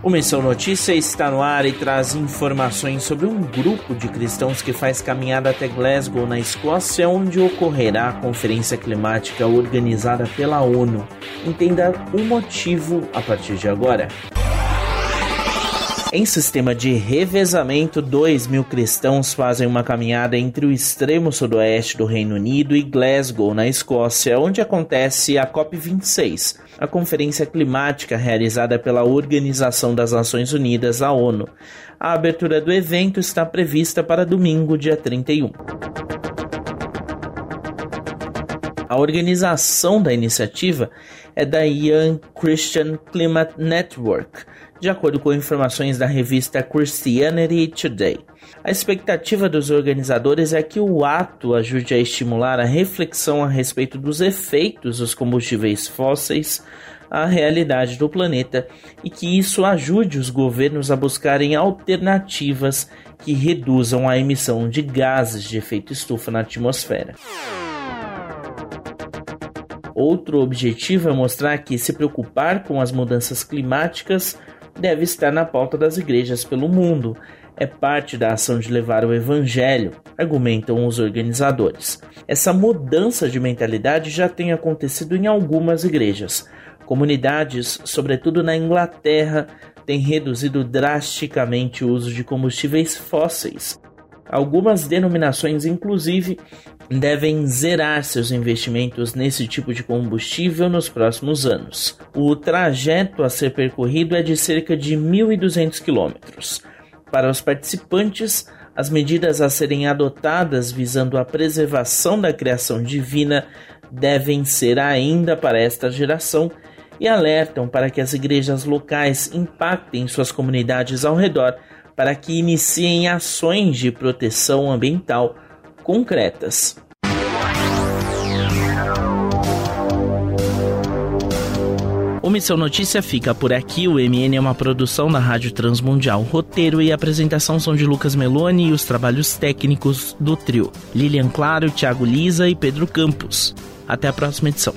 O Missão Notícia está no ar e traz informações sobre um grupo de cristãos que faz caminhada até Glasgow, na Escócia, onde ocorrerá a Conferência Climática organizada pela ONU. Entenda o motivo a partir de agora. Em sistema de revezamento, 2 mil cristãos fazem uma caminhada entre o extremo sudoeste do Reino Unido e Glasgow, na Escócia, onde acontece a COP26, a conferência climática realizada pela Organização das Nações Unidas, a ONU. A abertura do evento está prevista para domingo, dia 31. A organização da iniciativa é da Young Christian Climate Network, de acordo com informações da revista Christianity Today. A expectativa dos organizadores é que o ato ajude a estimular a reflexão a respeito dos efeitos dos combustíveis fósseis à realidade do planeta e que isso ajude os governos a buscarem alternativas que reduzam a emissão de gases de efeito estufa na atmosfera. Outro objetivo é mostrar que se preocupar com as mudanças climáticas deve estar na pauta das igrejas pelo mundo. É parte da ação de levar o evangelho, argumentam os organizadores. Essa mudança de mentalidade já tem acontecido em algumas igrejas. Comunidades, sobretudo na Inglaterra, têm reduzido drasticamente o uso de combustíveis fósseis. Algumas denominações, inclusive, devem zerar seus investimentos nesse tipo de combustível nos próximos anos. O trajeto a ser percorrido é de cerca de 1.200 quilômetros. Para os participantes, as medidas a serem adotadas visando a preservação da criação divina devem ser ainda para esta geração e alertam para que as igrejas locais impactem suas comunidades ao redor para que iniciem ações de proteção ambiental concretas. O Missão Notícia fica por aqui. O MN é uma produção da Rádio Transmundial. Roteiro e apresentação são de Lucas Meloni e os trabalhos técnicos do trio. Lilian Claro, Thiago Lisa e Pedro Campos. Até a próxima edição.